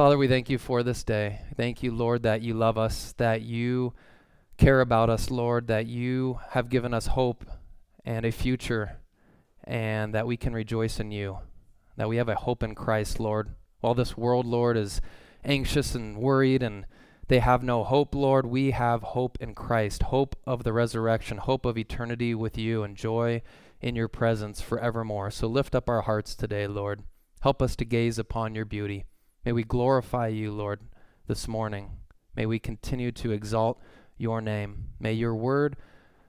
Father, we thank you for this day. Thank you, Lord, that you love us, that you care about us, Lord, that you have given us hope and a future, and that we can rejoice in you, that we have a hope in Christ, Lord. While this world, Lord, is anxious and worried and they have no hope, Lord, we have hope in Christ, hope of the resurrection, hope of eternity with you, and joy in your presence forevermore. So lift up our hearts today, Lord. Help us to gaze upon your beauty. May we glorify you, Lord, this morning. May we continue to exalt your name. May your word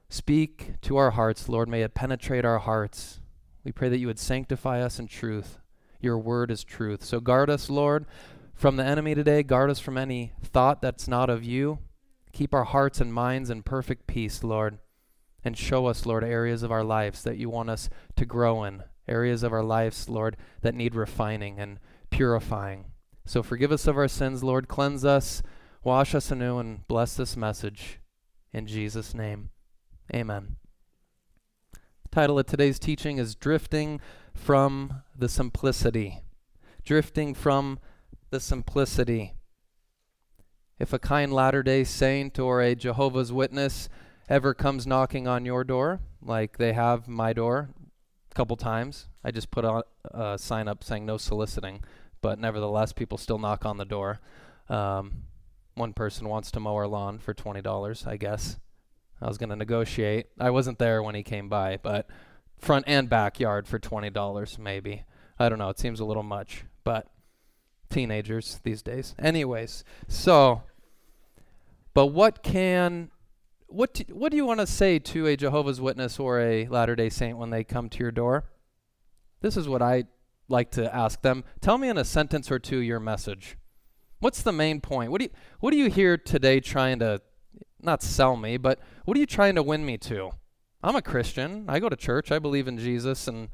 speak to our hearts, Lord. May it penetrate our hearts. We pray that you would sanctify us in truth. Your word is truth. So guard us, Lord, from the enemy today. Guard us from any thought that's not of you. Keep our hearts and minds in perfect peace, Lord. And show us, Lord, areas of our lives that you want us to grow in, areas of our lives, Lord, that need refining and purifying. So forgive us of our sins, Lord. Cleanse us, wash us anew, and bless this message. In Jesus' name, amen. title of today's teaching is Drifting from the Simplicity. Drifting from the Simplicity. If a kind Latter day Saint or a Jehovah's Witness ever comes knocking on your door, like they have my door a couple times, I just put a, a uh, sign up saying no soliciting but nevertheless, people still knock on the door. Um, one person wants to mow our lawn for twenty dollars. I guess I was going to negotiate. I wasn't there when he came by, but front and backyard for twenty dollars, maybe. I don't know. It seems a little much, but teenagers these days. Anyways, so, but what can what do, what do you want to say to a Jehovah's Witness or a Latter Day Saint when they come to your door? This is what I like to ask them, tell me in a sentence or two your message. What's the main point? What do you what do you hear today trying to not sell me, but what are you trying to win me to? I'm a Christian. I go to church. I believe in Jesus and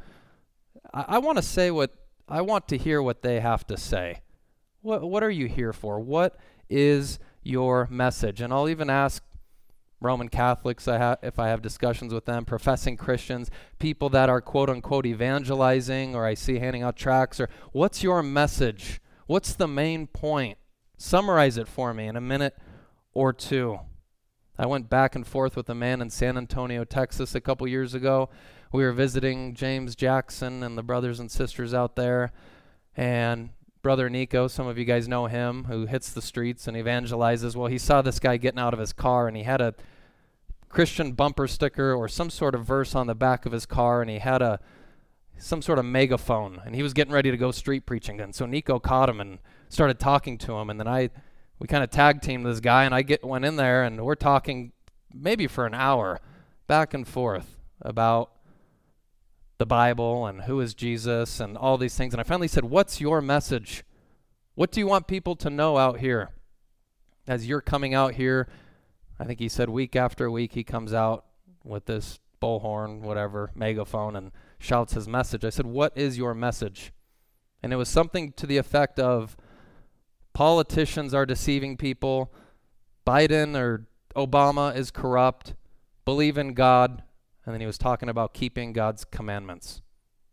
I, I want to say what I want to hear what they have to say. What what are you here for? What is your message? And I'll even ask Roman Catholics, I ha- if I have discussions with them, professing Christians, people that are quote unquote evangelizing, or I see handing out tracts, or what's your message? What's the main point? Summarize it for me in a minute or two. I went back and forth with a man in San Antonio, Texas a couple years ago. We were visiting James Jackson and the brothers and sisters out there, and brother Nico, some of you guys know him, who hits the streets and evangelizes. Well, he saw this guy getting out of his car and he had a Christian bumper sticker or some sort of verse on the back of his car and he had a some sort of megaphone and he was getting ready to go street preaching and so Nico caught him and started talking to him and then I we kind of tag teamed this guy and I get went in there and we're talking maybe for an hour back and forth about the Bible and who is Jesus and all these things. And I finally said, What's your message? What do you want people to know out here? As you're coming out here, I think he said week after week he comes out with this bullhorn, whatever, megaphone, and shouts his message. I said, What is your message? And it was something to the effect of politicians are deceiving people, Biden or Obama is corrupt, believe in God, and then he was talking about keeping God's commandments.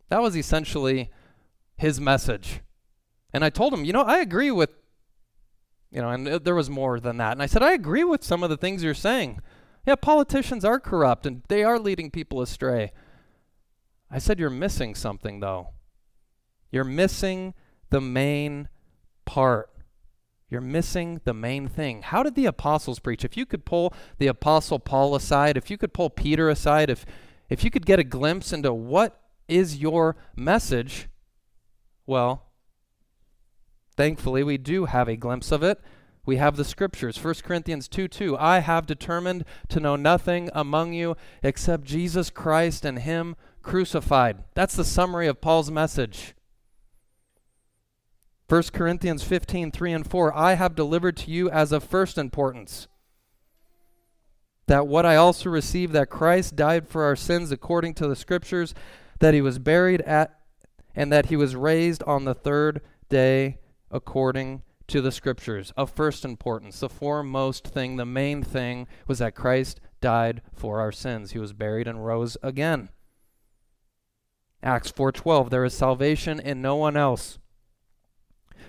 That was essentially his message. And I told him, you know, I agree with, you know, and there was more than that. And I said, I agree with some of the things you're saying. Yeah, politicians are corrupt and they are leading people astray. I said, you're missing something, though. You're missing the main part. You're missing the main thing. How did the apostles preach? If you could pull the apostle Paul aside, if you could pull Peter aside, if if you could get a glimpse into what is your message, well, thankfully we do have a glimpse of it. We have the scriptures. 1 Corinthians 2 2. I have determined to know nothing among you except Jesus Christ and Him crucified. That's the summary of Paul's message. 1 Corinthians 15, 3 and 4, I have delivered to you as of first importance that what I also received, that Christ died for our sins according to the Scriptures, that he was buried at, and that he was raised on the third day according to the Scriptures. Of first importance, the foremost thing, the main thing, was that Christ died for our sins. He was buried and rose again. Acts 4:12 There is salvation in no one else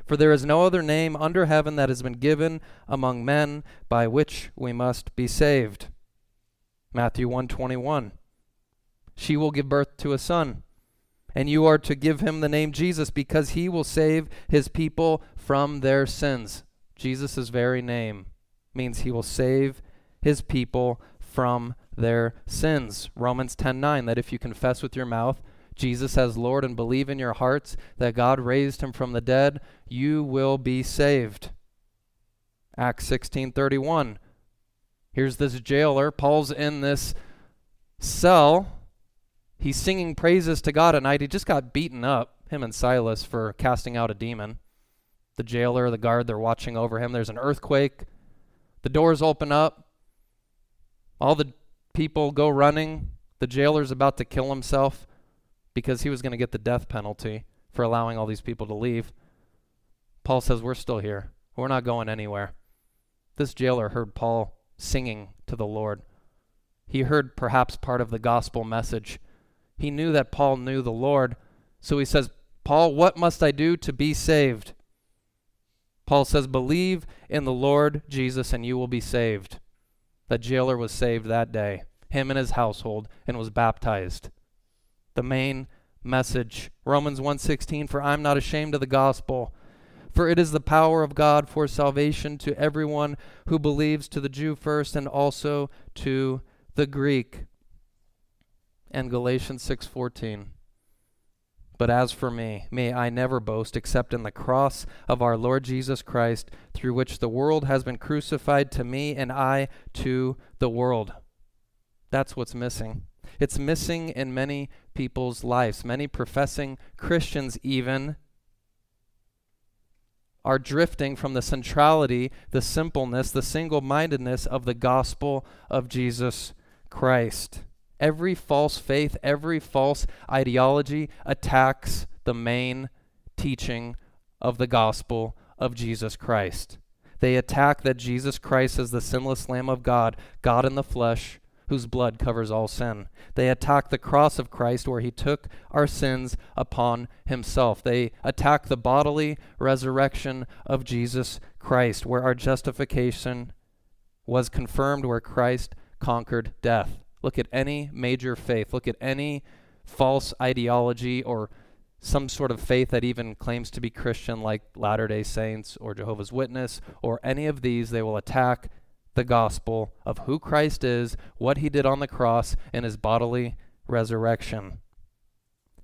For there is no other name under heaven that has been given among men by which we must be saved. Matthew 121. She will give birth to a son, and you are to give him the name Jesus because he will save his people from their sins. Jesus' very name means he will save his people from their sins. Romans 10:9 that if you confess with your mouth Jesus as Lord and believe in your hearts that God raised him from the dead, you will be saved. Acts 16:31. Here's this jailer, Paul's in this cell. He's singing praises to God at night. He just got beaten up, him and Silas for casting out a demon. The jailer, the guard, they're watching over him. There's an earthquake. The doors open up. All the people go running. The jailer's about to kill himself because he was going to get the death penalty for allowing all these people to leave. Paul says, We're still here. We're not going anywhere. This jailer heard Paul singing to the Lord. He heard perhaps part of the gospel message. He knew that Paul knew the Lord. So he says, Paul, what must I do to be saved? Paul says, Believe in the Lord Jesus and you will be saved. The jailer was saved that day, him and his household, and was baptized the main message. Romans 1:16 For I'm not ashamed of the gospel for it is the power of God for salvation to everyone who believes to the Jew first and also to the Greek. And Galatians 6:14 But as for me, may I never boast except in the cross of our Lord Jesus Christ, through which the world has been crucified to me and I to the world. That's what's missing. It's missing in many people's lives. Many professing Christians, even, are drifting from the centrality, the simpleness, the single mindedness of the gospel of Jesus Christ. Every false faith, every false ideology attacks the main teaching of the gospel of Jesus Christ. They attack that Jesus Christ is the sinless Lamb of God, God in the flesh, whose blood covers all sin. They attack the cross of Christ where he took our sins upon himself. They attack the bodily resurrection of Jesus Christ where our justification was confirmed, where Christ conquered death. Look at any major faith, look at any false ideology or some sort of faith that even claims to be Christian, like Latter day Saints or Jehovah's Witness, or any of these, they will attack the gospel of who Christ is, what he did on the cross, and his bodily resurrection.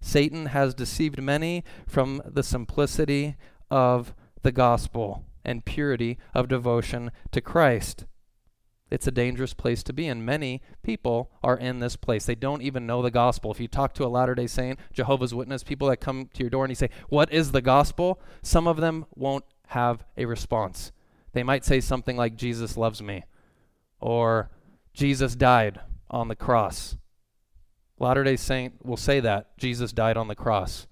Satan has deceived many from the simplicity of the gospel and purity of devotion to Christ. It's a dangerous place to be, and many people are in this place. They don't even know the gospel. If you talk to a Latter day Saint, Jehovah's Witness, people that come to your door and you say, What is the gospel? Some of them won't have a response. They might say something like, Jesus loves me, or Jesus died on the cross. Latter day Saint will say that Jesus died on the cross.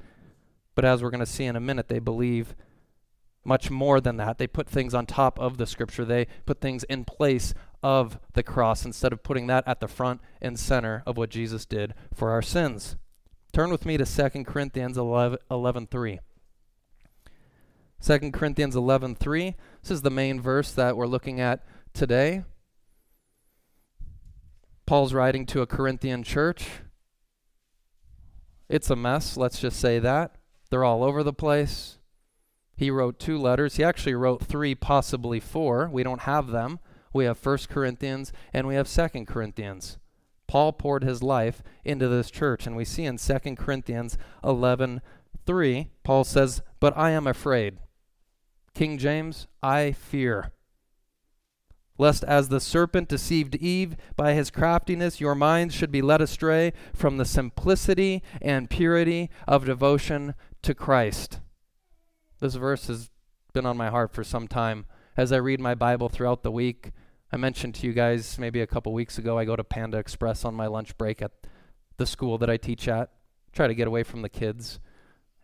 But as we're going to see in a minute, they believe much more than that. They put things on top of the scripture, they put things in place of the cross instead of putting that at the front and center of what Jesus did for our sins. Turn with me to 2 Corinthians 11, 11 3. 2 Corinthians 11:3. This is the main verse that we're looking at today. Paul's writing to a Corinthian church. It's a mess, let's just say that. They're all over the place. He wrote two letters. He actually wrote three, possibly four. We don't have them. We have 1 Corinthians and we have 2 Corinthians. Paul poured his life into this church, and we see in 2 Corinthians 11:3, Paul says, "But I am afraid." King James, I fear. Lest as the serpent deceived Eve by his craftiness, your minds should be led astray from the simplicity and purity of devotion to Christ. This verse has been on my heart for some time. As I read my Bible throughout the week, I mentioned to you guys maybe a couple weeks ago, I go to Panda Express on my lunch break at the school that I teach at. Try to get away from the kids.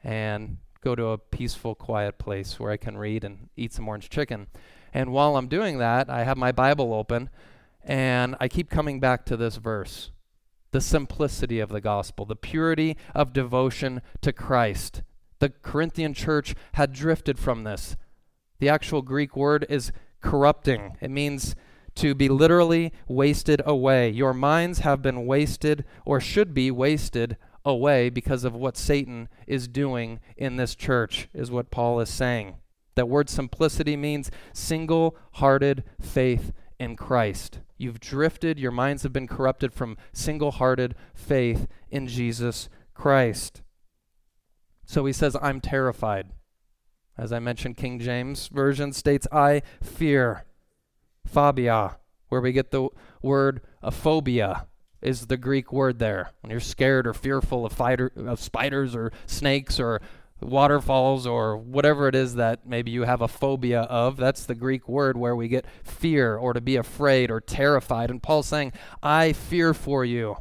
And go to a peaceful, quiet place where I can read and eat some orange chicken. And while I'm doing that, I have my Bible open and I keep coming back to this verse the simplicity of the gospel, the purity of devotion to Christ. The Corinthian church had drifted from this. The actual Greek word is corrupting. It means to be literally wasted away. Your minds have been wasted or should be wasted away because of what Satan is doing in this church, is what Paul is saying. That word simplicity means single hearted faith in Christ. You've drifted, your minds have been corrupted from single hearted faith in Jesus Christ. So he says, I'm terrified. As I mentioned, King James Version states, I fear. Phobia, where we get the word a phobia, is the Greek word there. When you're scared or fearful of, fighter, of spiders or snakes or waterfalls or whatever it is that maybe you have a phobia of, that's the Greek word where we get fear or to be afraid or terrified. And Paul's saying, I fear for you.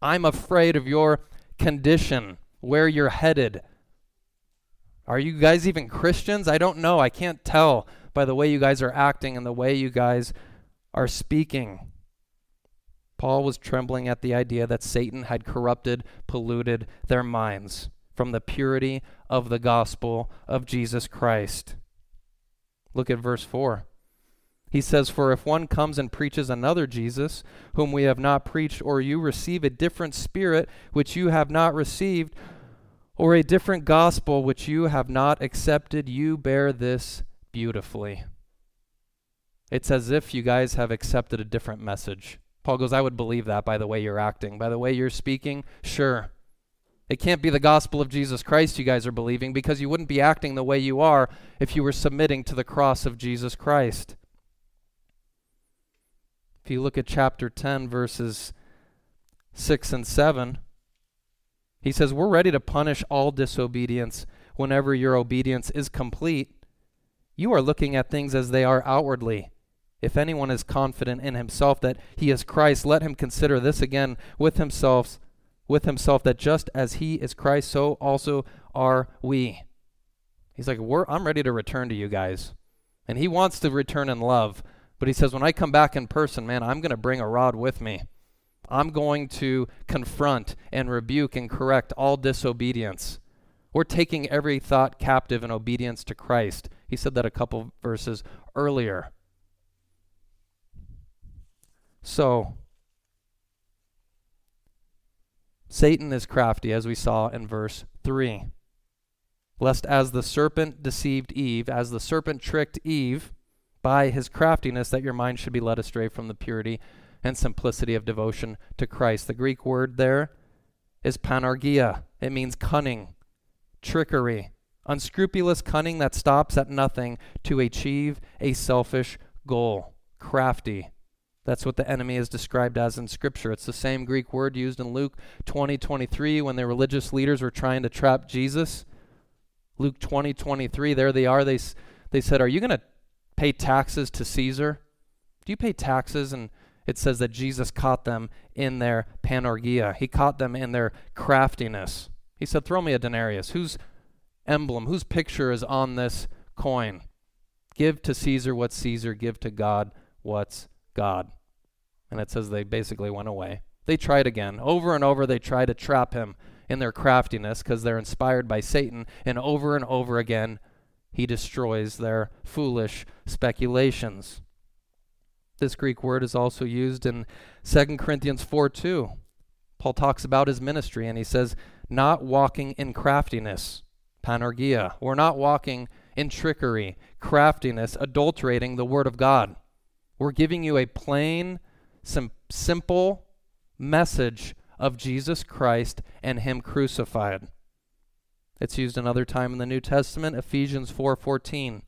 I'm afraid of your condition, where you're headed. Are you guys even Christians? I don't know. I can't tell by the way you guys are acting and the way you guys are speaking. Paul was trembling at the idea that Satan had corrupted, polluted their minds from the purity of the gospel of Jesus Christ. Look at verse 4. He says, For if one comes and preaches another Jesus, whom we have not preached, or you receive a different spirit which you have not received, or a different gospel which you have not accepted, you bear this beautifully. It's as if you guys have accepted a different message. Paul goes, I would believe that by the way you're acting, by the way you're speaking. Sure. It can't be the gospel of Jesus Christ you guys are believing because you wouldn't be acting the way you are if you were submitting to the cross of Jesus Christ. If you look at chapter 10, verses 6 and 7, he says, We're ready to punish all disobedience whenever your obedience is complete you are looking at things as they are outwardly. If anyone is confident in himself that he is Christ, let him consider this again with himself, with himself that just as he is Christ, so also are we. He's like, I'm ready to return to you guys. And he wants to return in love. But he says, when I come back in person, man, I'm going to bring a rod with me. I'm going to confront and rebuke and correct all disobedience. We're taking every thought captive in obedience to Christ. He said that a couple verses earlier. So, Satan is crafty, as we saw in verse 3. Lest as the serpent deceived Eve, as the serpent tricked Eve by his craftiness, that your mind should be led astray from the purity and simplicity of devotion to Christ. The Greek word there is panargia, it means cunning trickery, unscrupulous cunning that stops at nothing to achieve a selfish goal. Crafty. That's what the enemy is described as in Scripture. It's the same Greek word used in Luke 20 23 when the religious leaders were trying to trap Jesus. Luke 20 23, there they are. They, they said, Are you going to pay taxes to Caesar? Do you pay taxes? And it says that Jesus caught them in their panargia, he caught them in their craftiness. He said, Throw me a denarius. Whose emblem, whose picture is on this coin? Give to Caesar what's Caesar, give to God what's God. And it says they basically went away. They tried again. Over and over, they try to trap him in their craftiness because they're inspired by Satan. And over and over again, he destroys their foolish speculations. This Greek word is also used in 2 Corinthians 4 2. Paul talks about his ministry and he says, not walking in craftiness, panargia. We're not walking in trickery, craftiness, adulterating the Word of God. We're giving you a plain, sim- simple message of Jesus Christ and Him crucified. It's used another time in the New Testament, Ephesians 4:14.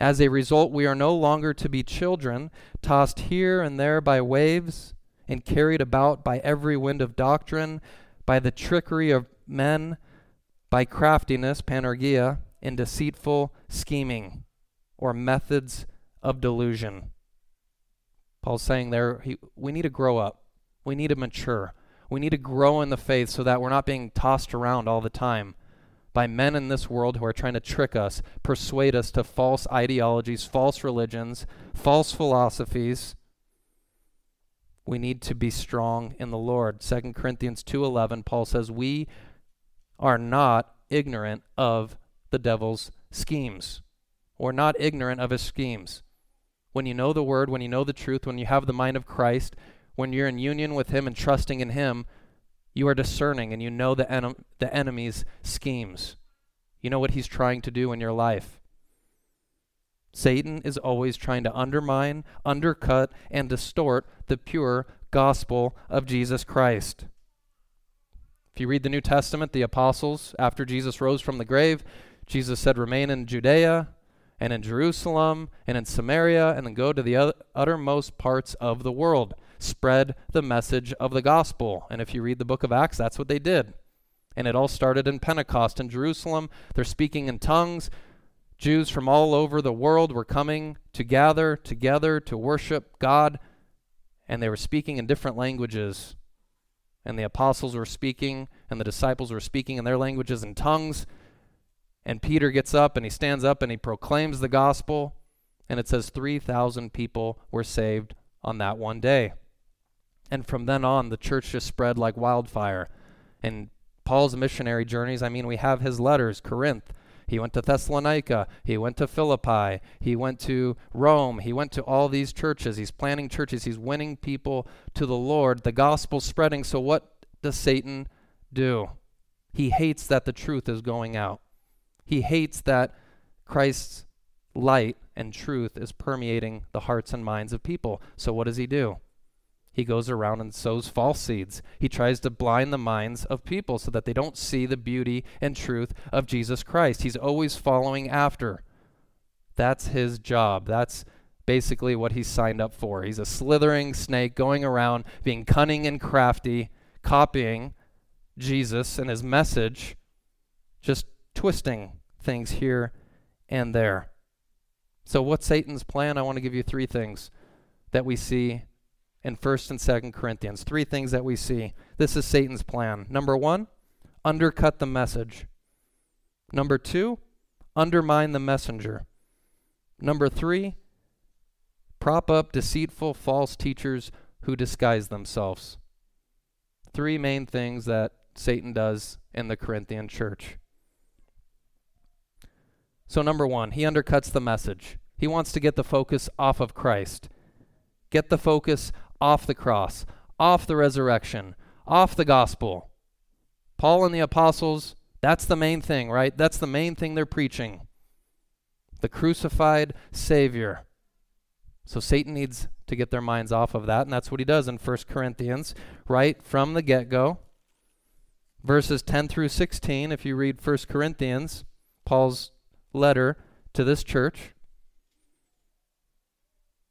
As a result, we are no longer to be children, tossed here and there by waves and carried about by every wind of doctrine, by the trickery of men, by craftiness, panargia, and deceitful scheming, or methods of delusion. Paul's saying there, he, we need to grow up. We need to mature. We need to grow in the faith so that we're not being tossed around all the time by men in this world who are trying to trick us, persuade us to false ideologies, false religions, false philosophies, we need to be strong in the Lord. 2 Corinthians 2:11 Paul says we are not ignorant of the devil's schemes. We're not ignorant of his schemes. When you know the word, when you know the truth, when you have the mind of Christ, when you're in union with him and trusting in him, you are discerning and you know the, en- the enemy's schemes. You know what he's trying to do in your life. Satan is always trying to undermine, undercut, and distort the pure gospel of Jesus Christ. If you read the New Testament, the apostles, after Jesus rose from the grave, Jesus said, Remain in Judea and in Jerusalem and in Samaria, and then go to the uttermost parts of the world. Spread the message of the gospel. And if you read the book of Acts, that's what they did. And it all started in Pentecost in Jerusalem. They're speaking in tongues. Jews from all over the world were coming to gather together to worship God, and they were speaking in different languages. And the apostles were speaking, and the disciples were speaking in their languages and tongues. And Peter gets up and he stands up and he proclaims the gospel. And it says 3,000 people were saved on that one day. And from then on, the church just spread like wildfire. And Paul's missionary journeys, I mean, we have his letters, Corinth. He went to Thessalonica. He went to Philippi. He went to Rome. He went to all these churches. He's planting churches. He's winning people to the Lord. The gospel's spreading. So, what does Satan do? He hates that the truth is going out. He hates that Christ's light and truth is permeating the hearts and minds of people. So, what does he do? He goes around and sows false seeds. He tries to blind the minds of people so that they don't see the beauty and truth of Jesus Christ. He's always following after. That's his job. That's basically what he's signed up for. He's a slithering snake going around being cunning and crafty, copying Jesus and his message, just twisting things here and there. So, what's Satan's plan? I want to give you three things that we see in 1st and 2nd Corinthians. Three things that we see. This is Satan's plan. Number one, undercut the message. Number two, undermine the messenger. Number three, prop up deceitful false teachers who disguise themselves. Three main things that Satan does in the Corinthian church. So, number one, he undercuts the message. He wants to get the focus off of Christ, get the focus off the cross, off the resurrection, off the gospel. Paul and the apostles, that's the main thing, right? That's the main thing they're preaching the crucified Savior. So Satan needs to get their minds off of that, and that's what he does in 1 Corinthians, right from the get go. Verses 10 through 16, if you read 1 Corinthians, Paul's letter to this church,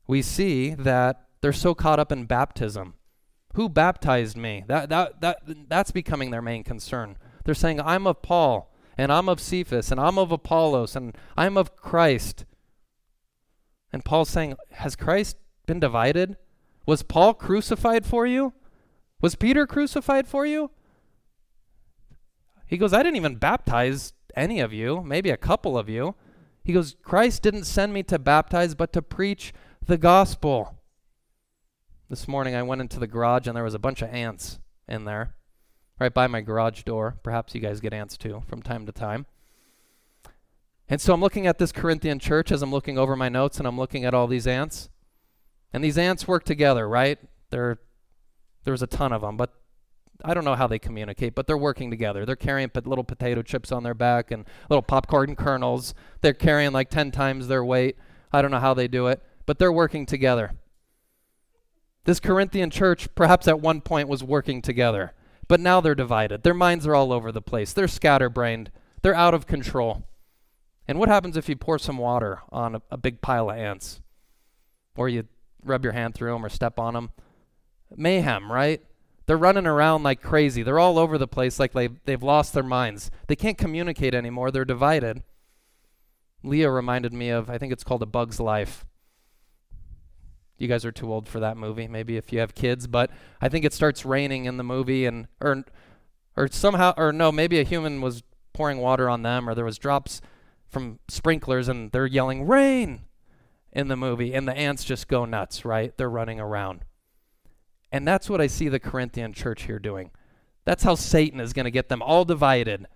we see that they're so caught up in baptism. Who baptized me? That, that, that, that's becoming their main concern. They're saying, I'm of Paul, and I'm of Cephas, and I'm of Apollos, and I'm of Christ. And Paul's saying, Has Christ been divided? Was Paul crucified for you? Was Peter crucified for you? He goes, I didn't even baptize any of you, maybe a couple of you. He goes, Christ didn't send me to baptize, but to preach the gospel. This morning I went into the garage and there was a bunch of ants in there, right by my garage door. Perhaps you guys get ants too from time to time. And so I'm looking at this Corinthian church as I'm looking over my notes and I'm looking at all these ants. And these ants work together, right? There, there's a ton of them, but I don't know how they communicate, but they're working together. They're carrying little potato chips on their back and little popcorn kernels. They're carrying like 10 times their weight. I don't know how they do it, but they're working together. This Corinthian church, perhaps at one point, was working together, but now they're divided. Their minds are all over the place. They're scatterbrained. They're out of control. And what happens if you pour some water on a, a big pile of ants? Or you rub your hand through them or step on them? Mayhem, right? They're running around like crazy. They're all over the place like they've, they've lost their minds. They can't communicate anymore. They're divided. Leah reminded me of, I think it's called A Bug's Life. You guys are too old for that movie, maybe if you have kids, but I think it starts raining in the movie and or or somehow or no, maybe a human was pouring water on them or there was drops from sprinklers and they're yelling rain in the movie and the ants just go nuts, right? They're running around. And that's what I see the Corinthian church here doing. That's how Satan is going to get them all divided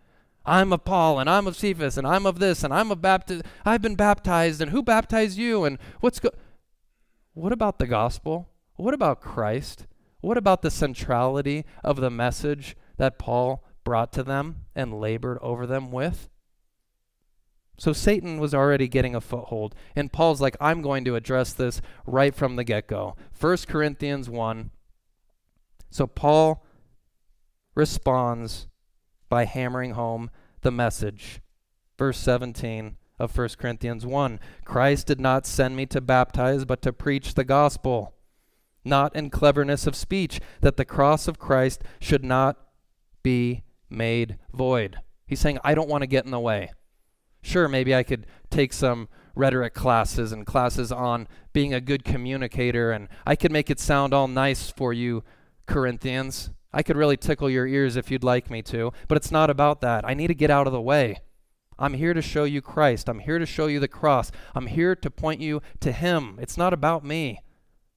I'm of Paul and I'm of Cephas and I'm of this and I'm of baptized. I've been baptized and who baptized you and what's go What about the gospel? What about Christ? What about the centrality of the message that Paul brought to them and labored over them with? So Satan was already getting a foothold. And Paul's like, I'm going to address this right from the get go. 1 Corinthians 1. So Paul responds by hammering home the message. Verse 17 of 1 Corinthians 1 Christ did not send me to baptize, but to preach the gospel, not in cleverness of speech, that the cross of Christ should not be made void. He's saying, I don't want to get in the way. Sure, maybe I could take some rhetoric classes and classes on being a good communicator, and I could make it sound all nice for you, Corinthians. I could really tickle your ears if you'd like me to, but it's not about that. I need to get out of the way. I'm here to show you Christ. I'm here to show you the cross. I'm here to point you to Him. It's not about me.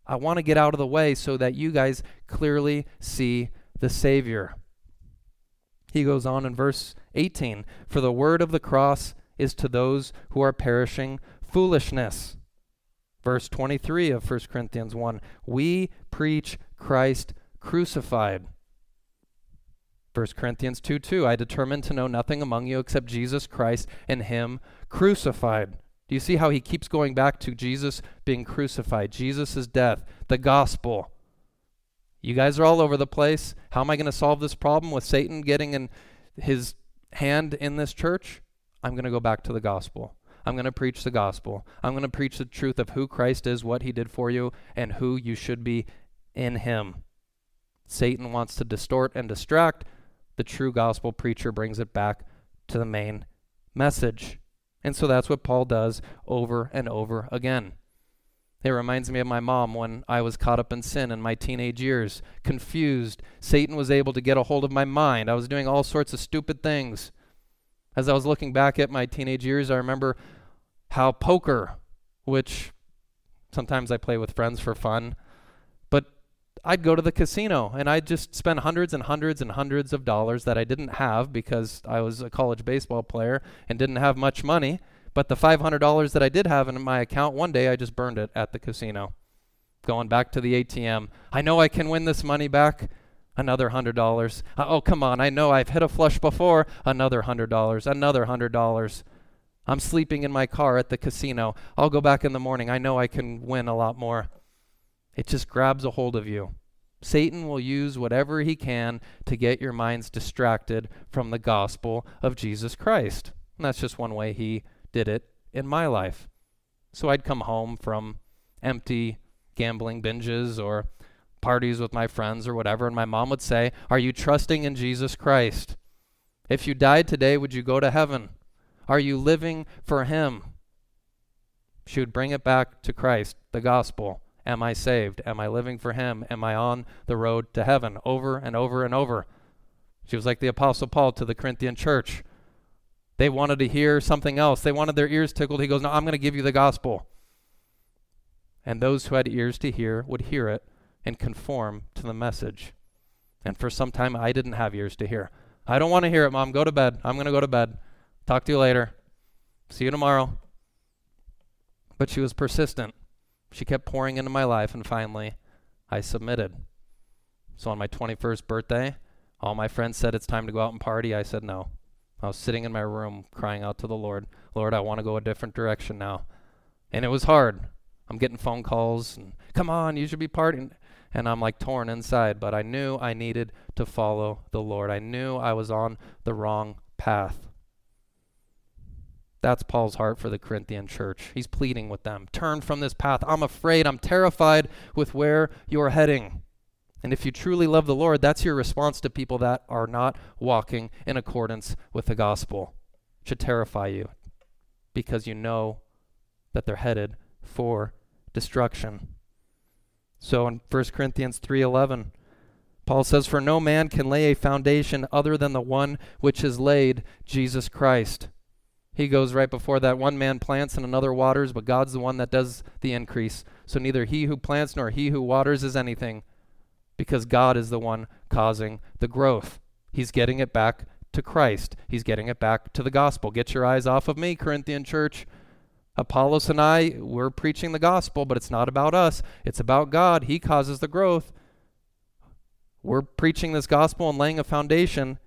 I want to get out of the way so that you guys clearly see the Savior. He goes on in verse 18 For the word of the cross is to those who are perishing foolishness. Verse 23 of 1 Corinthians 1 We preach Christ crucified 1 Corinthians 2 2, I determined to know nothing among you except Jesus Christ and Him crucified. Do you see how he keeps going back to Jesus being crucified, Jesus' death, the gospel? You guys are all over the place. How am I going to solve this problem with Satan getting in his hand in this church? I'm going to go back to the gospel. I'm going to preach the gospel. I'm going to preach the truth of who Christ is, what he did for you, and who you should be in him. Satan wants to distort and distract, the true gospel preacher brings it back to the main message. And so that's what Paul does over and over again. It reminds me of my mom when I was caught up in sin in my teenage years, confused. Satan was able to get a hold of my mind. I was doing all sorts of stupid things. As I was looking back at my teenage years, I remember how poker, which sometimes I play with friends for fun, I'd go to the casino and I'd just spend hundreds and hundreds and hundreds of dollars that I didn't have because I was a college baseball player and didn't have much money. But the $500 that I did have in my account, one day I just burned it at the casino. Going back to the ATM. I know I can win this money back. Another $100. Uh, oh, come on. I know I've hit a flush before. Another $100. Another $100. I'm sleeping in my car at the casino. I'll go back in the morning. I know I can win a lot more. It just grabs a hold of you. Satan will use whatever he can to get your minds distracted from the gospel of Jesus Christ. And that's just one way he did it in my life. So I'd come home from empty gambling binges or parties with my friends or whatever, and my mom would say, Are you trusting in Jesus Christ? If you died today, would you go to heaven? Are you living for him? She would bring it back to Christ, the gospel. Am I saved? Am I living for Him? Am I on the road to heaven? Over and over and over. She was like the Apostle Paul to the Corinthian church. They wanted to hear something else. They wanted their ears tickled. He goes, No, I'm going to give you the gospel. And those who had ears to hear would hear it and conform to the message. And for some time, I didn't have ears to hear. I don't want to hear it, Mom. Go to bed. I'm going to go to bed. Talk to you later. See you tomorrow. But she was persistent. She kept pouring into my life, and finally, I submitted. So on my 21st birthday, all my friends said it's time to go out and party. I said no. I was sitting in my room crying out to the Lord, Lord, I want to go a different direction now. And it was hard. I'm getting phone calls and come on, you should be partying. And I'm like torn inside, but I knew I needed to follow the Lord. I knew I was on the wrong path. That's Paul's heart for the Corinthian church. He's pleading with them turn from this path. I'm afraid, I'm terrified with where you're heading. And if you truly love the Lord, that's your response to people that are not walking in accordance with the gospel. It should terrify you because you know that they're headed for destruction. So in 1 Corinthians 3:11, Paul says for no man can lay a foundation other than the one which is laid, Jesus Christ. He goes right before that one man plants and another waters, but God's the one that does the increase. So neither he who plants nor he who waters is anything, because God is the one causing the growth. He's getting it back to Christ. He's getting it back to the gospel. Get your eyes off of me, Corinthian church. Apollos and I, we're preaching the gospel, but it's not about us. It's about God. He causes the growth. We're preaching this gospel and laying a foundation,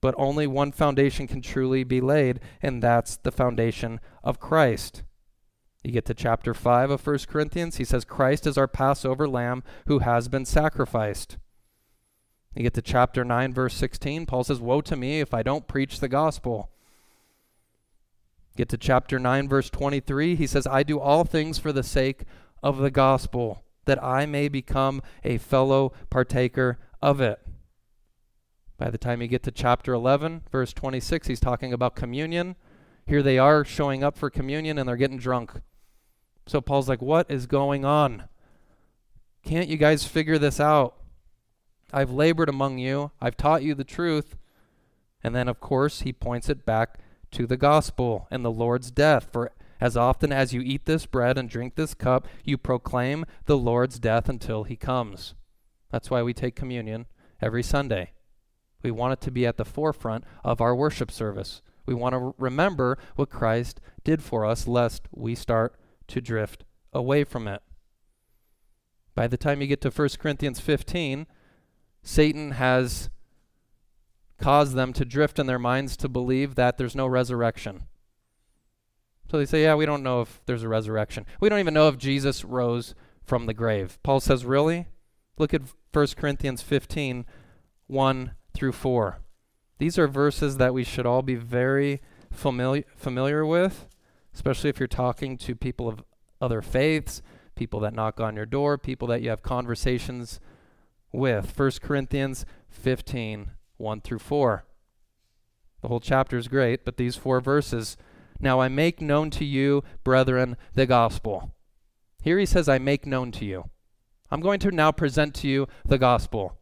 but only one foundation can truly be laid, and that's the foundation of Christ. You get to chapter 5 of 1 Corinthians, he says, Christ is our Passover lamb who has been sacrificed. You get to chapter 9, verse 16, Paul says, Woe to me if I don't preach the gospel. Get to chapter 9, verse 23. He says, I do all things for the sake of the gospel, that I may become a fellow partaker of it. By the time you get to chapter 11, verse 26, he's talking about communion. Here they are showing up for communion and they're getting drunk. So Paul's like, What is going on? Can't you guys figure this out? I've labored among you, I've taught you the truth. And then, of course, he points it back to the gospel and the Lord's death. For as often as you eat this bread and drink this cup, you proclaim the Lord's death until he comes. That's why we take communion every Sunday. We want it to be at the forefront of our worship service. We want to remember what Christ did for us, lest we start to drift away from it. By the time you get to 1 Corinthians 15, Satan has caused them to drift in their minds to believe that there's no resurrection. So they say, yeah, we don't know if there's a resurrection. We don't even know if Jesus rose from the grave. Paul says, really? Look at 1 Corinthians 15, 1 through 4. These are verses that we should all be very familiar, familiar with, especially if you're talking to people of other faiths, people that knock on your door, people that you have conversations with. 1 Corinthians 15, 1 through 4. The whole chapter is great, but these four verses. Now I make known to you, brethren, the gospel. Here he says, I make known to you. I'm going to now present to you the gospel.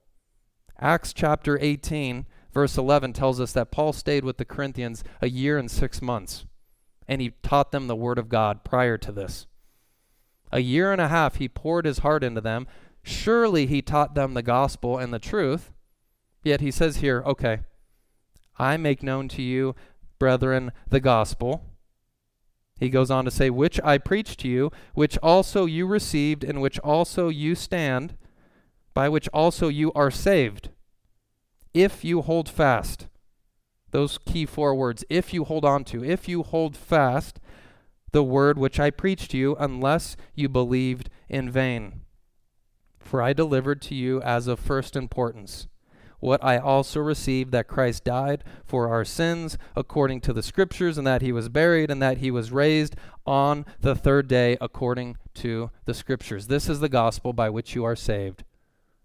Acts chapter 18, verse 11 tells us that Paul stayed with the Corinthians a year and six months, and he taught them the word of God prior to this. A year and a half he poured his heart into them. Surely he taught them the gospel and the truth. Yet he says here, okay, I make known to you, brethren, the gospel. He goes on to say, which I preached to you, which also you received, in which also you stand, by which also you are saved, if you hold fast. Those key four words, if you hold on to, if you hold fast the word which I preached to you, unless you believed in vain. For I delivered to you as of first importance what I also received that Christ died for our sins according to the Scriptures, and that he was buried, and that he was raised on the third day according to the Scriptures. This is the gospel by which you are saved.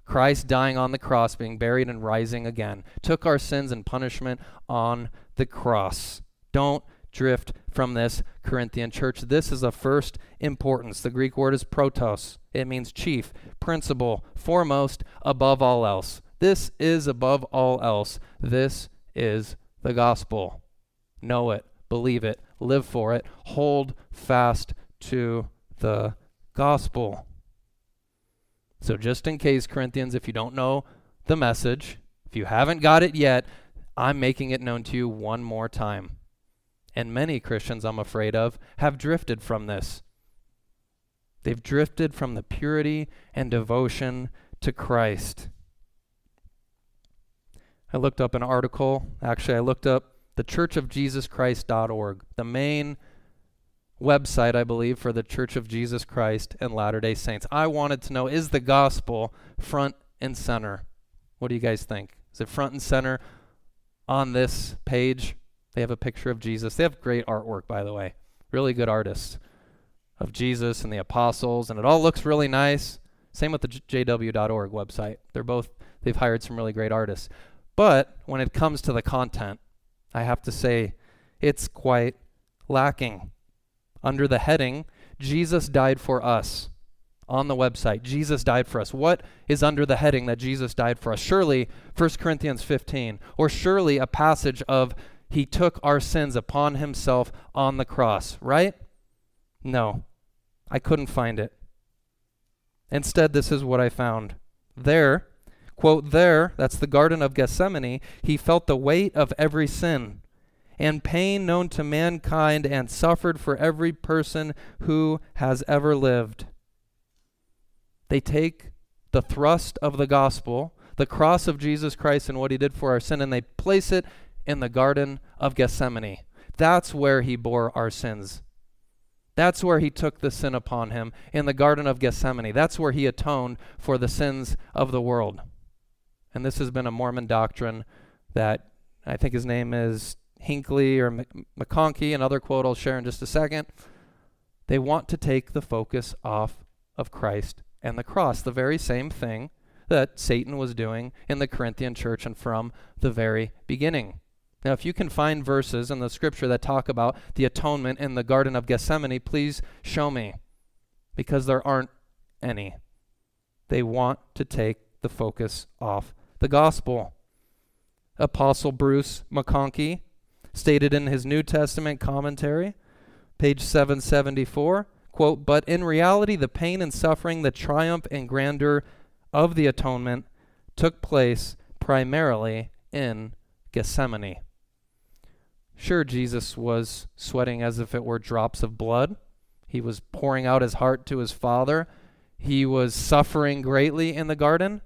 Christ dying on the cross, being buried, and rising again, took our sins and punishment on the cross. Don't drift from this, Corinthian church. This is of first importance. The Greek word is protos, it means chief, principal, foremost, above all else. This is above all else. This is the gospel. Know it, believe it, live for it, hold fast to the gospel. So, just in case, Corinthians, if you don't know the message, if you haven't got it yet, I'm making it known to you one more time. And many Christians, I'm afraid of, have drifted from this. They've drifted from the purity and devotion to Christ. I looked up an article. Actually, I looked up the churchofjesuschrist.org, the main website, I believe, for the Church of Jesus Christ and Latter day Saints. I wanted to know is the gospel front and center? What do you guys think? Is it front and center on this page? They have a picture of Jesus. They have great artwork, by the way. Really good artists of Jesus and the apostles, and it all looks really nice. Same with the jw.org website. They're both, they've hired some really great artists. But when it comes to the content, I have to say it's quite lacking. Under the heading, Jesus died for us. On the website, Jesus died for us. What is under the heading that Jesus died for us? Surely 1 Corinthians 15, or surely a passage of he took our sins upon himself on the cross, right? No, I couldn't find it. Instead, this is what I found. There, Quote, There, that's the Garden of Gethsemane, he felt the weight of every sin and pain known to mankind and suffered for every person who has ever lived. They take the thrust of the gospel, the cross of Jesus Christ and what he did for our sin, and they place it in the Garden of Gethsemane. That's where he bore our sins. That's where he took the sin upon him in the Garden of Gethsemane. That's where he atoned for the sins of the world. And this has been a Mormon doctrine that I think his name is Hinckley or McConkie, another quote I'll share in just a second. They want to take the focus off of Christ and the cross, the very same thing that Satan was doing in the Corinthian church and from the very beginning. Now, if you can find verses in the scripture that talk about the atonement in the Garden of Gethsemane, please show me, because there aren't any. They want to take the focus off the gospel. Apostle Bruce McConkie stated in his New Testament commentary, page 774, quote, But in reality, the pain and suffering, the triumph and grandeur of the atonement took place primarily in Gethsemane. Sure, Jesus was sweating as if it were drops of blood. He was pouring out his heart to his Father. He was suffering greatly in the garden,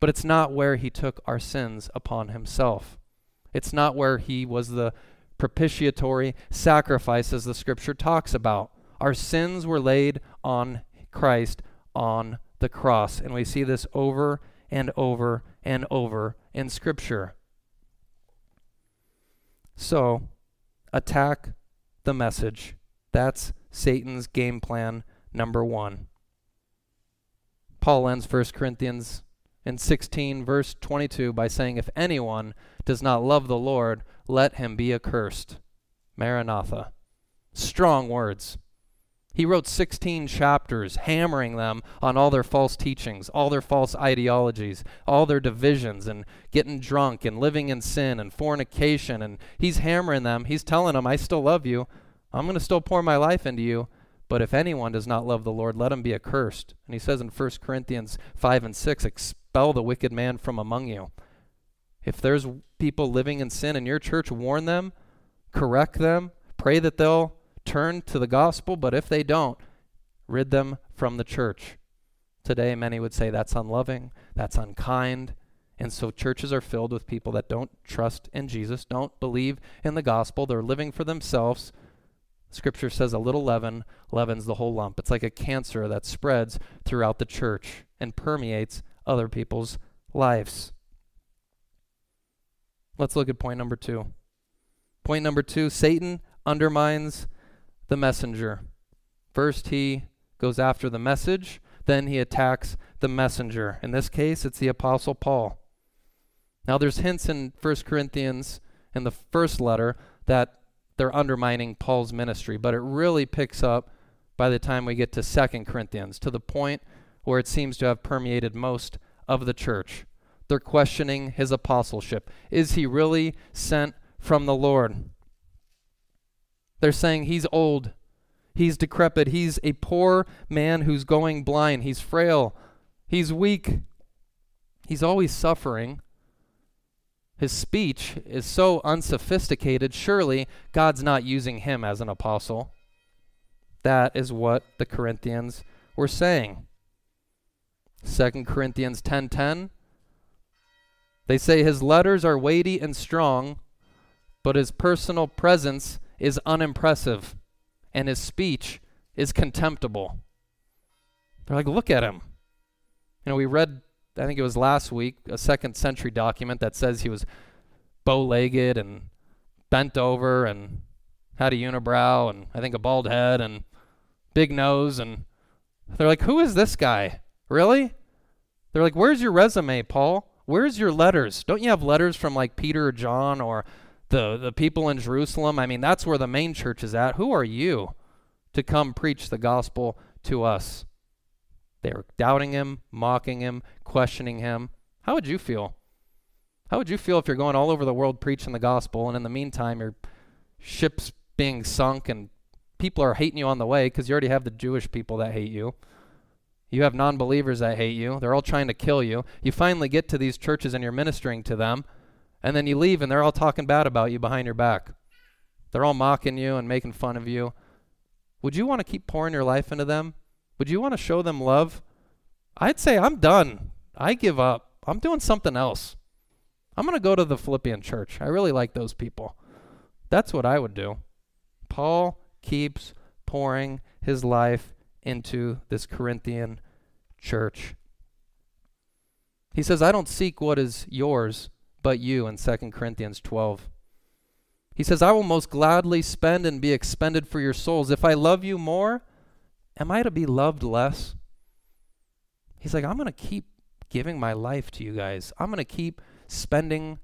but it's not where he took our sins upon himself. It's not where he was the propitiatory sacrifice as the scripture talks about. Our sins were laid on Christ on the cross. And we see this over and over and over in scripture. So, attack the message. That's Satan's game plan number one. Paul ends 1 Corinthians in 16, verse 22, by saying, If anyone does not love the Lord, let him be accursed. Maranatha. Strong words. He wrote 16 chapters hammering them on all their false teachings, all their false ideologies, all their divisions, and getting drunk and living in sin and fornication. And he's hammering them. He's telling them, I still love you. I'm going to still pour my life into you. But if anyone does not love the Lord, let him be accursed. And he says in 1 Corinthians 5 and 6, expel the wicked man from among you. If there's people living in sin in your church, warn them, correct them, pray that they'll turn to the gospel, but if they don't, rid them from the church. Today, many would say that's unloving, that's unkind. And so churches are filled with people that don't trust in Jesus, don't believe in the gospel. They're living for themselves. Scripture says a little leaven leavens the whole lump. It's like a cancer that spreads throughout the church and permeates other people's lives. Let's look at point number two. Point number two Satan undermines the messenger. First, he goes after the message, then he attacks the messenger. In this case, it's the Apostle Paul. Now, there's hints in 1 Corinthians in the first letter that they're undermining Paul's ministry, but it really picks up by the time we get to 2 Corinthians to the point where it seems to have permeated most of the church. They're questioning his apostleship. Is he really sent from the Lord? They're saying he's old, he's decrepit, he's a poor man who's going blind, he's frail, he's weak, he's always suffering. His speech is so unsophisticated, surely God's not using him as an apostle. That is what the Corinthians were saying. 2 Corinthians 10:10 They say his letters are weighty and strong, but his personal presence is unimpressive and his speech is contemptible. They're like, look at him. You know, we read, I think it was last week, a second century document that says he was bow legged and bent over and had a unibrow and I think a bald head and big nose. And they're like, who is this guy? Really? They're like, where's your resume, Paul? Where's your letters? Don't you have letters from like Peter or John or the, the people in Jerusalem. I mean, that's where the main church is at. Who are you to come preach the gospel to us? They're doubting him, mocking him, questioning him. How would you feel? How would you feel if you're going all over the world preaching the gospel and in the meantime your ship's being sunk and people are hating you on the way because you already have the Jewish people that hate you? You have non believers that hate you. They're all trying to kill you. You finally get to these churches and you're ministering to them. And then you leave and they're all talking bad about you behind your back. They're all mocking you and making fun of you. Would you want to keep pouring your life into them? Would you want to show them love? I'd say, I'm done. I give up. I'm doing something else. I'm going to go to the Philippian church. I really like those people. That's what I would do. Paul keeps pouring his life into this Corinthian church. He says, I don't seek what is yours, but you in 2 Corinthians 12. He says, I will most gladly spend and be expended for your souls. If I love you more, am I to be loved less? He's like, I'm going to keep giving my life to you guys. I'm going to keep spending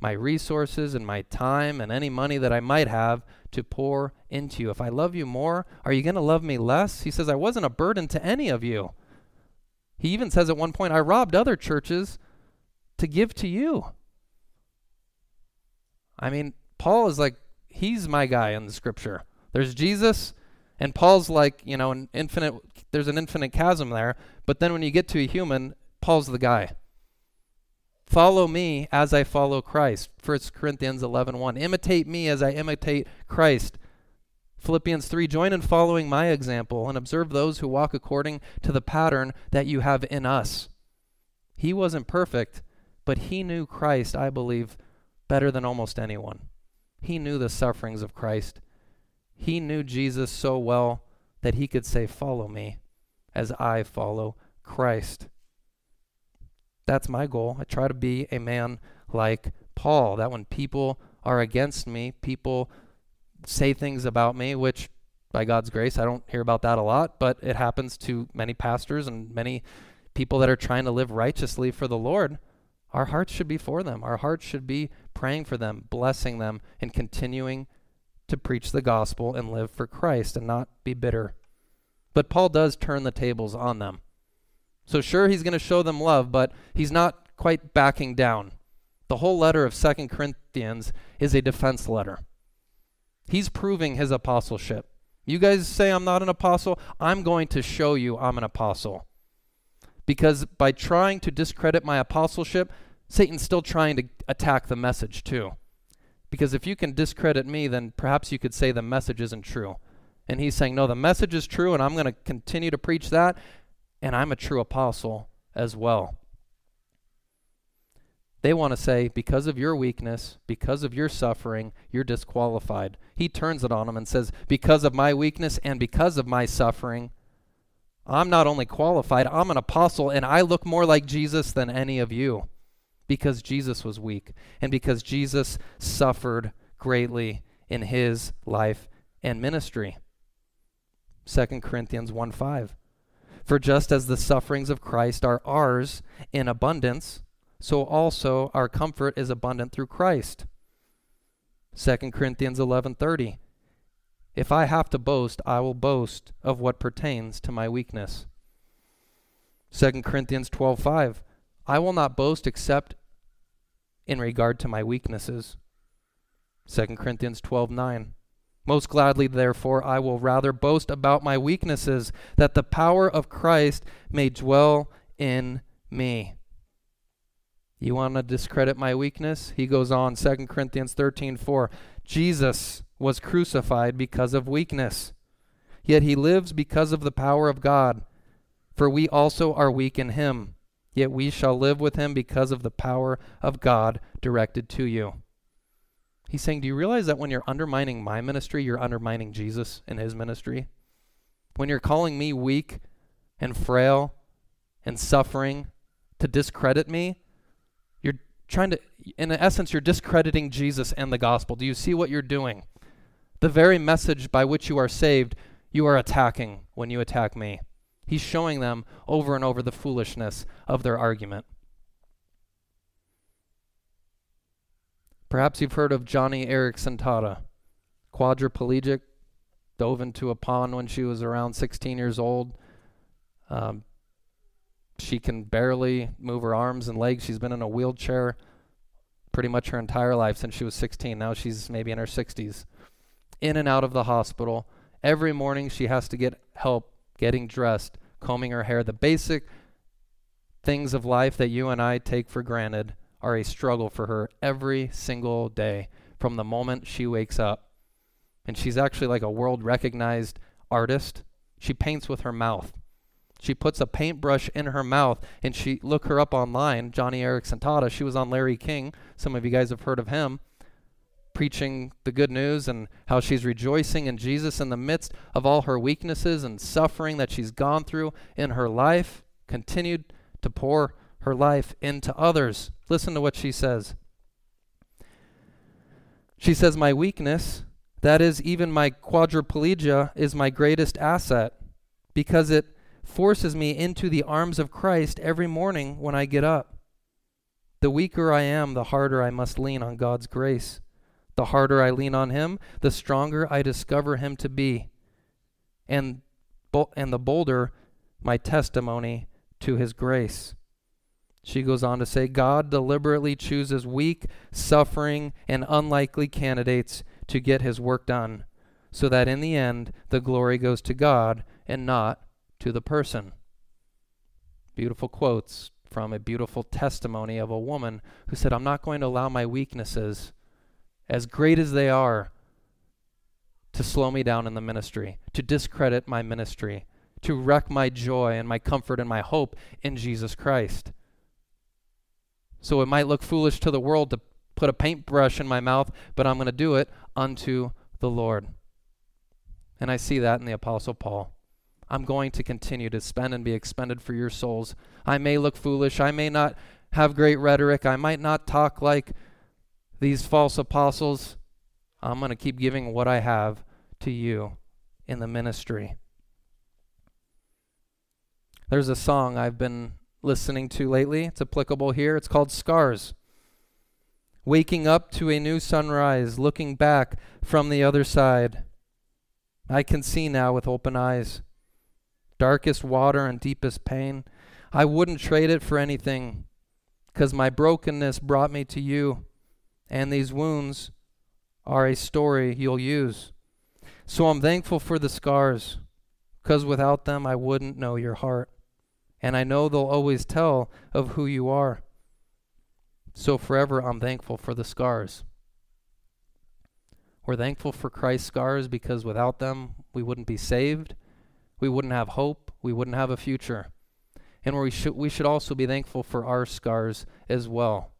my resources and my time and any money that I might have to pour into you. If I love you more, are you going to love me less? He says, I wasn't a burden to any of you. He even says at one point, I robbed other churches to give to you. I mean, Paul is like, he's my guy in the scripture. There's Jesus, and Paul's like, you know, an infinite, there's an infinite chasm there. But then when you get to a human, Paul's the guy. Follow me as I follow Christ. 1 Corinthians 11 1. Imitate me as I imitate Christ. Philippians 3 Join in following my example and observe those who walk according to the pattern that you have in us. He wasn't perfect, but he knew Christ, I believe, better than almost anyone. He knew the sufferings of Christ. He knew Jesus so well that he could say, Follow me as I follow Christ. That's my goal. I try to be a man like Paul, that when people are against me, people say things about me, which by God's grace, I don't hear about that a lot, but it happens to many pastors and many people that are trying to live righteously for the Lord. Our hearts should be for them. Our hearts should be praying for them, blessing them, and continuing to preach the gospel and live for Christ and not be bitter. But Paul does turn the tables on them. So, sure, he's going to show them love, but he's not quite backing down. The whole letter of Second Corinthians is a defense letter. He's proving his apostleship. You guys say I'm not an apostle, I'm going to show you I'm an apostle. Because by trying to discredit my apostleship, Satan's still trying to attack the message too. Because if you can discredit me, then perhaps you could say the message isn't true. And he's saying, no, the message is true, and I'm going to continue to preach that, and I'm a true apostle as well. They want to say, because of your weakness, because of your suffering, you're disqualified. He turns it on them and says, because of my weakness and because of my suffering, I'm not only qualified, I'm an apostle, and I look more like Jesus than any of you because Jesus was weak and because Jesus suffered greatly in his life and ministry. 2 Corinthians 1 5. For just as the sufferings of Christ are ours in abundance, so also our comfort is abundant through Christ. 2 Corinthians 11:30 If I have to boast, I will boast of what pertains to my weakness. 2 Corinthians 12:5 I will not boast except in regard to my weaknesses. 2 Corinthians 12:9 most gladly, therefore, I will rather boast about my weaknesses, that the power of Christ may dwell in me. You want to discredit my weakness? He goes on, 2 Corinthians 13 4. Jesus was crucified because of weakness, yet he lives because of the power of God. For we also are weak in him, yet we shall live with him because of the power of God directed to you. He's saying, Do you realize that when you're undermining my ministry, you're undermining Jesus and his ministry? When you're calling me weak and frail and suffering to discredit me, you're trying to, in essence, you're discrediting Jesus and the gospel. Do you see what you're doing? The very message by which you are saved, you are attacking when you attack me. He's showing them over and over the foolishness of their argument. Perhaps you've heard of Joni Eareckson Tada, quadriplegic, dove into a pond when she was around 16 years old. Um, she can barely move her arms and legs. She's been in a wheelchair pretty much her entire life since she was 16. Now she's maybe in her 60s. In and out of the hospital. Every morning she has to get help getting dressed, combing her hair. The basic things of life that you and I take for granted are a struggle for her every single day from the moment she wakes up. And she's actually like a world recognized artist. She paints with her mouth. She puts a paintbrush in her mouth and she look her up online, Joni Eareckson Tada. She was on Larry King. Some of you guys have heard of him preaching the good news and how she's rejoicing in Jesus in the midst of all her weaknesses and suffering that she's gone through in her life, continued to pour her life into others. Listen to what she says. She says, My weakness, that is, even my quadriplegia, is my greatest asset because it forces me into the arms of Christ every morning when I get up. The weaker I am, the harder I must lean on God's grace. The harder I lean on him, the stronger I discover him to be. And, and the bolder my testimony to his grace. She goes on to say God deliberately chooses weak, suffering, and unlikely candidates to get his work done, so that in the end the glory goes to God and not to the person. Beautiful quotes from a beautiful testimony of a woman who said, I'm not going to allow my weaknesses as great as they are, to slow me down in the ministry, to discredit my ministry, to wreck my joy and my comfort and my hope in Jesus Christ. So it might look foolish to the world to put a paintbrush in my mouth, but I'm going to do it unto the Lord. And I see that in the Apostle Paul. I'm going to continue to spend and be expended for your souls. I may look foolish. I may not have great rhetoric. I might not talk like these false apostles, I'm going to keep giving what I have to you in the ministry. There's a song I've been listening to lately. It's applicable here. It's called Scars. Waking up to a new sunrise, looking back from the other side. I can see now with open eyes. Darkest water and deepest pain. I wouldn't trade it for anything, because my brokenness brought me to you and these wounds are a story you'll use. So I'm thankful for the scars, because without them I wouldn't know your heart. And I know they'll always tell of who you are. So forever I'm thankful for the scars. We're thankful for Christ's scars because without them we wouldn't be saved, we wouldn't have hope, we wouldn't have a future. And we should, we should also be thankful for our scars as well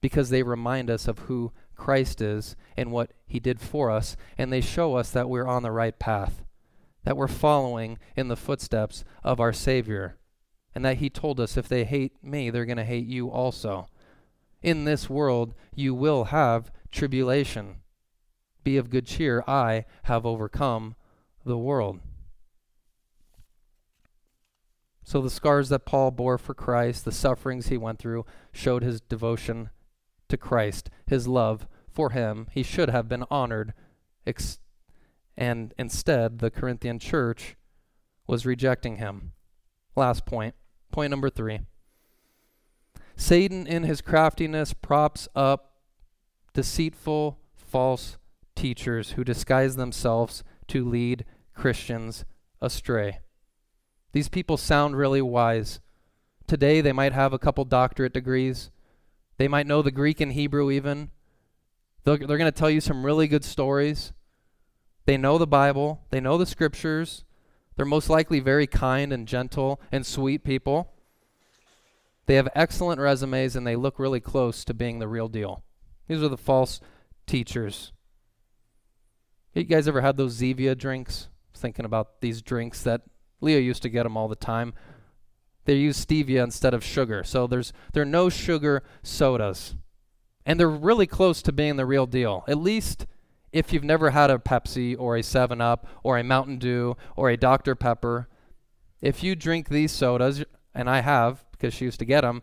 because they remind us of who Christ is and what he did for us, and they show us that we're on the right path, that we're following in the footsteps of our Savior, and that he told us if they hate me, they're going to hate you also. In this world, you will have tribulation. Be of good cheer, I have overcome the world. So, the scars that Paul bore for Christ, the sufferings he went through, showed his devotion to Christ, his love for him, he should have been honored. Ex- and instead, the Corinthian church was rejecting him. Last point. Point number three. Satan, in his craftiness, props up deceitful, false teachers who disguise themselves to lead Christians astray. These people sound really wise. Today, they might have a couple doctorate degrees. They might know the Greek and Hebrew even. They're, going to tell you some really good stories. They know the Bible, they know the scriptures. They're most likely very kind and gentle and sweet people. They have excellent resumes and they look really close to being the real deal. These are the false teachers. You guys ever had those Zevia drinks? thinking about these drinks that Leah used to get them all the time. They use stevia instead of sugar. So there's there are no sugar sodas. And they're really close to being the real deal. At least if you've never had a Pepsi or a 7 Up or a Mountain Dew or a Dr Pepper, if you drink these sodas and I have because she used to get them,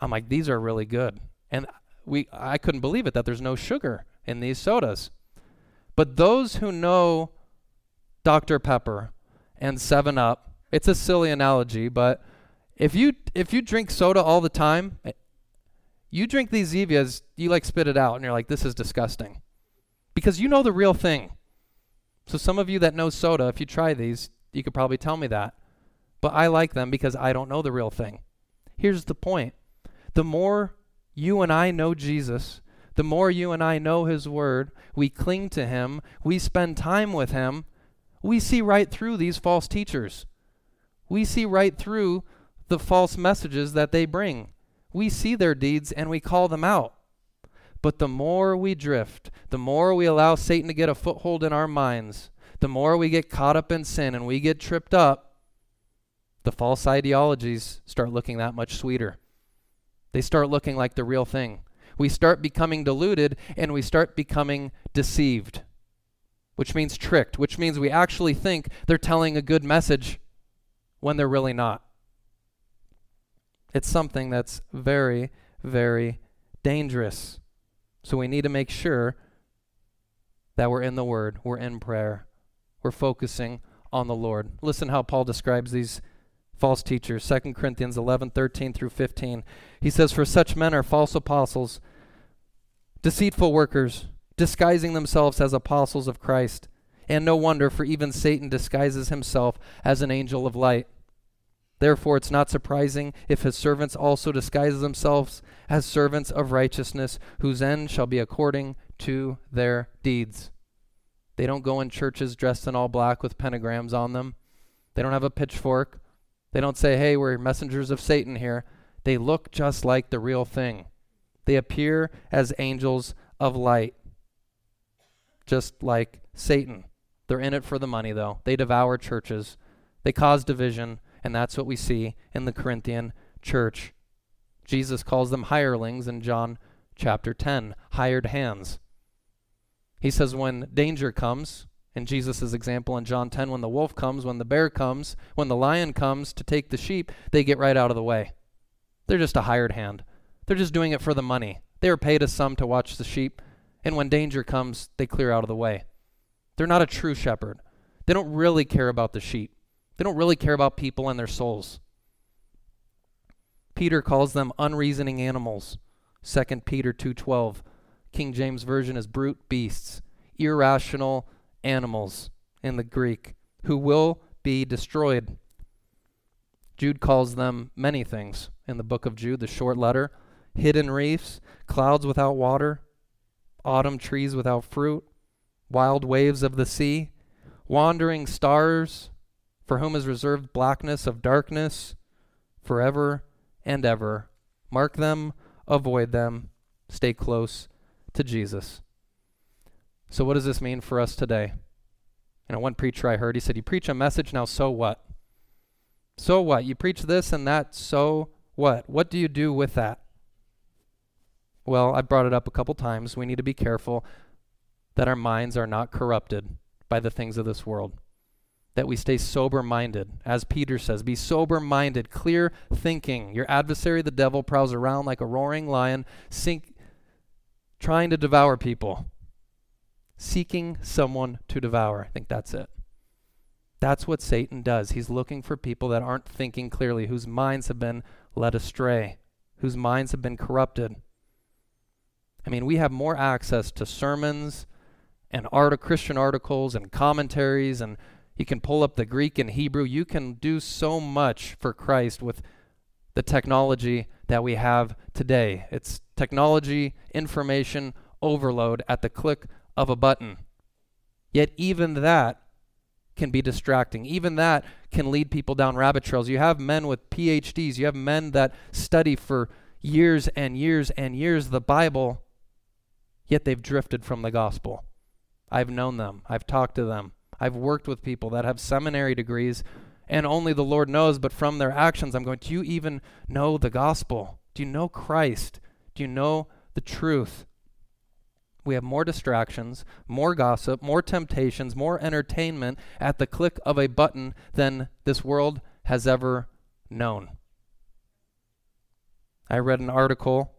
I'm like these are really good. And we I couldn't believe it that there's no sugar in these sodas. But those who know Dr Pepper and 7 Up, it's a silly analogy, but if you if you drink soda all the time, eh, you drink these Zevias, you like spit it out, and you're like, this is disgusting, because you know the real thing. So some of you that know soda, if you try these, you could probably tell me that but I like them because I don't know the real thing. Here's the point the more you and I know Jesus, the more you and I know His Word, we cling to Him, we spend time with Him, we see right through these false teachers. We see right through the false messages that they bring. We see their deeds and we call them out. But the more we drift, the more we allow Satan to get a foothold in our minds, the more we get caught up in sin and we get tripped up, the false ideologies start looking that much sweeter. They start looking like the real thing. We start becoming deluded and we start becoming deceived, which means tricked, which means we actually think they're telling a good message when they're really not. It's something that's very, very dangerous. So we need to make sure that we're in the Word, we're in prayer, we're focusing on the Lord. Listen how Paul describes these false teachers. 2 corinthians 11 13 through 15 he says for such men are false apostles deceitful workers disguising themselves as apostles of christ. And no wonder for even satan disguises himself as an angel of light Therefore, it's not surprising if his servants also disguise themselves as servants of righteousness, whose end shall be according to their deeds. They don't go in churches dressed in all black with pentagrams on them. They don't have a pitchfork. They don't say, hey, we're messengers of Satan here. They look just like the real thing. They appear as angels of light, just like Satan. They're in it for the money, though. They devour churches, they cause division and that's what we see in the Corinthian church. Jesus calls them hirelings in John chapter 10, hired hands. He says, when danger comes, in Jesus' example in John 10, when the wolf comes, when the bear comes, when the lion comes to take the sheep, they get right out of the way. They're just a hired hand. They're just doing it for the money. They are paid a sum to watch the sheep, and when danger comes, they clear out of the way. They're not a true shepherd. They don't really care about the sheep. They don't really care about people and their souls. Peter calls them unreasoning animals. 2 Peter 2:12. King James version is brute beasts, irrational animals in the Greek who will be destroyed. Jude calls them many things in the book of Jude, the short letter hidden reefs, clouds without water, autumn trees without fruit, wild waves of the sea, wandering stars, for whom is reserved blackness of darkness forever and ever. Mark them, avoid them, stay close to Jesus. So, what does this mean for us today? You know, one preacher I heard, he said, You preach a message, now so what? So what? You preach this and that, so what? What do you do with that? Well, I brought it up a couple times. We need to be careful that our minds are not corrupted by the things of this world that we stay sober minded. As Peter says, be sober minded, clear thinking. Your adversary, the devil, prowls around like a roaring lion, sink, trying to devour people, seeking someone to devour. I think that's it. That's what Satan does. He's looking for people that aren't thinking clearly, whose minds have been led astray, whose minds have been corrupted. I mean, we have more access to sermons and art- Christian articles and commentaries and you can pull up the Greek and Hebrew. You can do so much for Christ with the technology that we have today. It's technology, information overload at the click of a button. Yet, even that can be distracting. Even that can lead people down rabbit trails. You have men with PhDs, you have men that study for years and years and years the Bible, yet they've drifted from the gospel. I've known them, I've talked to them. I've worked with people that have seminary degrees, and only the Lord knows, but from their actions, I'm going, Do you even know the gospel? Do you know Christ? Do you know the truth? We have more distractions, more gossip, more temptations, more entertainment at the click of a button than this world has ever known. I read an article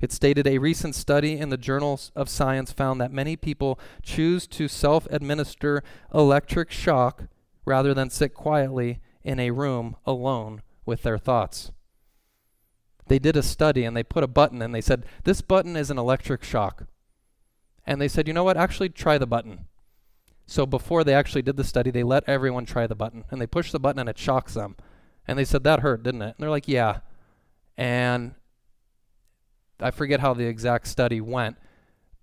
it stated a recent study in the Journal of Science found that many people choose to self administer electric shock rather than sit quietly in a room alone with their thoughts. They did a study and they put a button and they said, This button is an electric shock. And they said, You know what? Actually, try the button. So before they actually did the study, they let everyone try the button and they push the button and it shocks them. And they said, That hurt, didn't it? And they're like, Yeah. And I forget how the exact study went,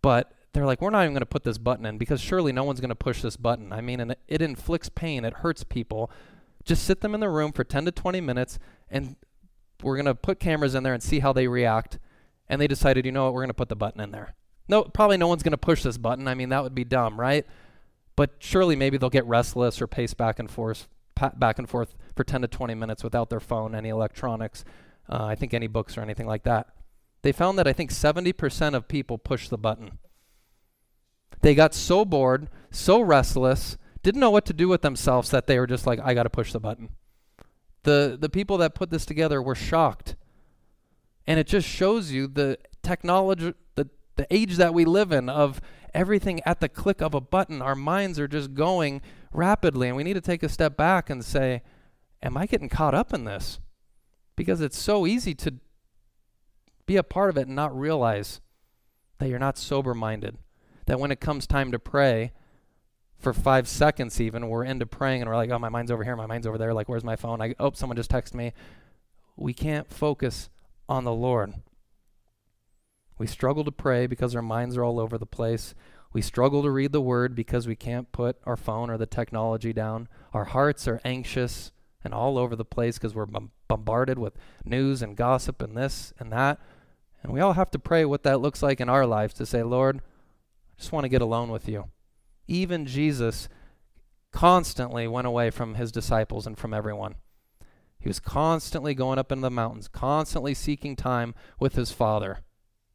but they're like, We're not even going to put this button in because surely no one's going to push this button. I mean, and it, inflicts pain, it hurts people. Just sit them in the room for 10 to 20 minutes and we're going to put cameras in there and see how they react. And they decided, you know what, we're going to put the button in there. No, probably no one's going to push this button. I mean, that would be dumb, right? But surely maybe they'll get restless or pace back and forth, back and forth for 10 to 20 minutes without their phone, any electronics, uh, I think any books or anything like that. They found that I think 70% of people push the button. They got so bored, so restless, didn't know what to do with themselves that they were just like, I got to push the button. The, the people that put this together were shocked. And it just shows you the technology, the, the age that we live in of everything at the click of a button. Our minds are just going rapidly. And we need to take a step back and say, Am I getting caught up in this? Because it's so easy to be a part of it and not realize that you're not sober minded. That when it comes time to pray, for five seconds even we're into praying and we're like oh my mind's over here my mind's over there like where's my phone? I oh someone just texted me. We can't focus on the lord. We struggle to pray because our minds are all over the place. We struggle to read the word because we can't put our phone or the technology down. Our hearts are anxious and all over the place because we're bombarded with news and gossip and this and that and we all have to pray what that looks like in our lives to say lord i just want to get alone with you even Jesus constantly went away from his disciples and from everyone. He was constantly going up into the mountains, constantly seeking time with his Father.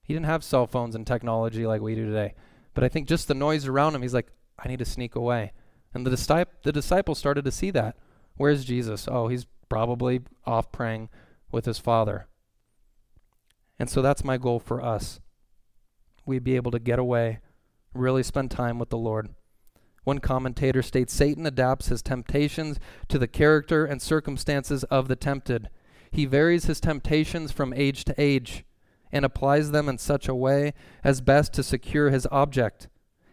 He didn't have cell phones and technology like we do today. But I think just the noise around him, he's like, I need to sneak away. And the, disci- the disciples started to see that. Where's Jesus? Oh, he's probably off praying with his Father. And so that's my goal for us. We'd be able to get away, really spend time with the Lord. One commentator states Satan adapts his temptations to the character and circumstances of the tempted. He varies his temptations from age to age and applies them in such a way as best to secure his object.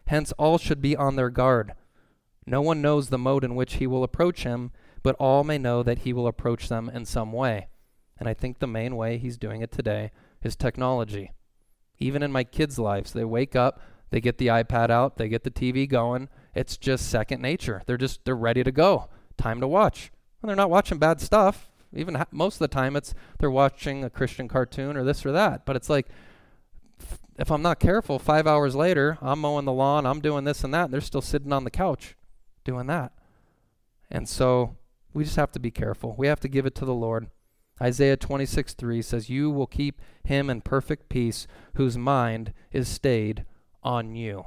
Hence, all should be on their guard. No one knows the mode in which he will approach him, but all may know that he will approach them in some way. And I think the main way he's doing it today is technology. Even in my kids' lives, they wake up, they get the iPad out, they get the TV going, it's just second nature. They're just they're ready to go. Time to watch. And they're not watching bad stuff. Even ha- most of the time, it's they're watching a Christian cartoon or this or that. But it's like if I'm not careful, five hours later, I'm mowing the lawn, I'm doing this and that, and they're still sitting on the couch doing that. And so we just have to be careful. We have to give it to the Lord. Isaiah 26 3 says, You will keep him in perfect peace whose mind is stayed on you.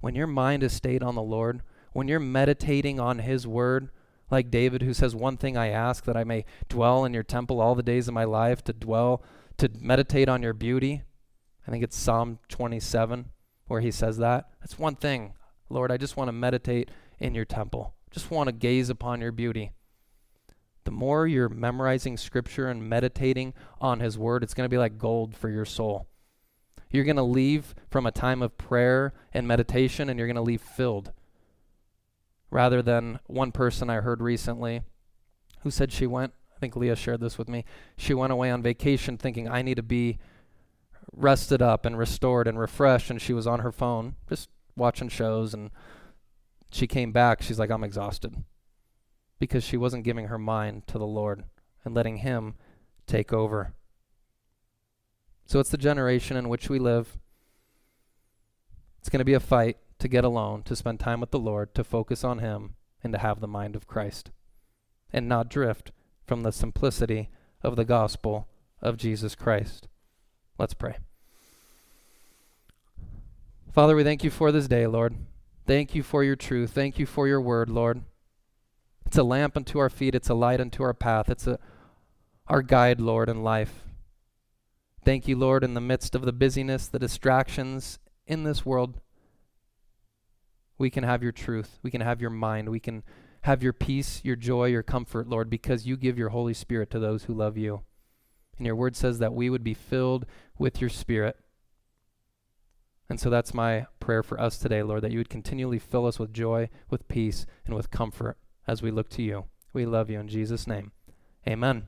When your mind is stayed on the Lord, when you're meditating on His Word, like David, who says, One thing I ask, that I may dwell in your temple all the days of my life, to dwell, to meditate on your beauty. I think it's Psalm 27 where he says that. That's one thing. Lord, I just want to meditate in your temple, just want to gaze upon your beauty. The more you're memorizing scripture and meditating on his word, it's going to be like gold for your soul. You're going to leave from a time of prayer and meditation and you're going to leave filled. Rather than one person I heard recently who said she went, I think Leah shared this with me, she went away on vacation thinking, I need to be rested up and restored and refreshed. And she was on her phone just watching shows. And she came back. She's like, I'm exhausted because she wasn't giving her mind to the Lord and letting Him take over. So it's the generation in which we live. It's going to be a fight to get alone, to spend time with the Lord, to focus on Him, and to have the mind of Christ, and not drift from the simplicity of the gospel of Jesus Christ. Let's pray. Father, we thank you for this day, Lord. Thank you for your truth. Thank you for your word, Lord. It's a lamp unto our feet, it's a light unto our path. It's a our guide, Lord, in life. Thank you, Lord, in the midst of the busyness, the distractions in this world, we can have your truth. We can have your mind. We can have your peace, your joy, your comfort, Lord, because you give your Holy Spirit to those who love you. And your word says that we would be filled with your Spirit. And so that's my prayer for us today, Lord, that you would continually fill us with joy, with peace, and with comfort as we look to you. We love you in Jesus' name. Amen.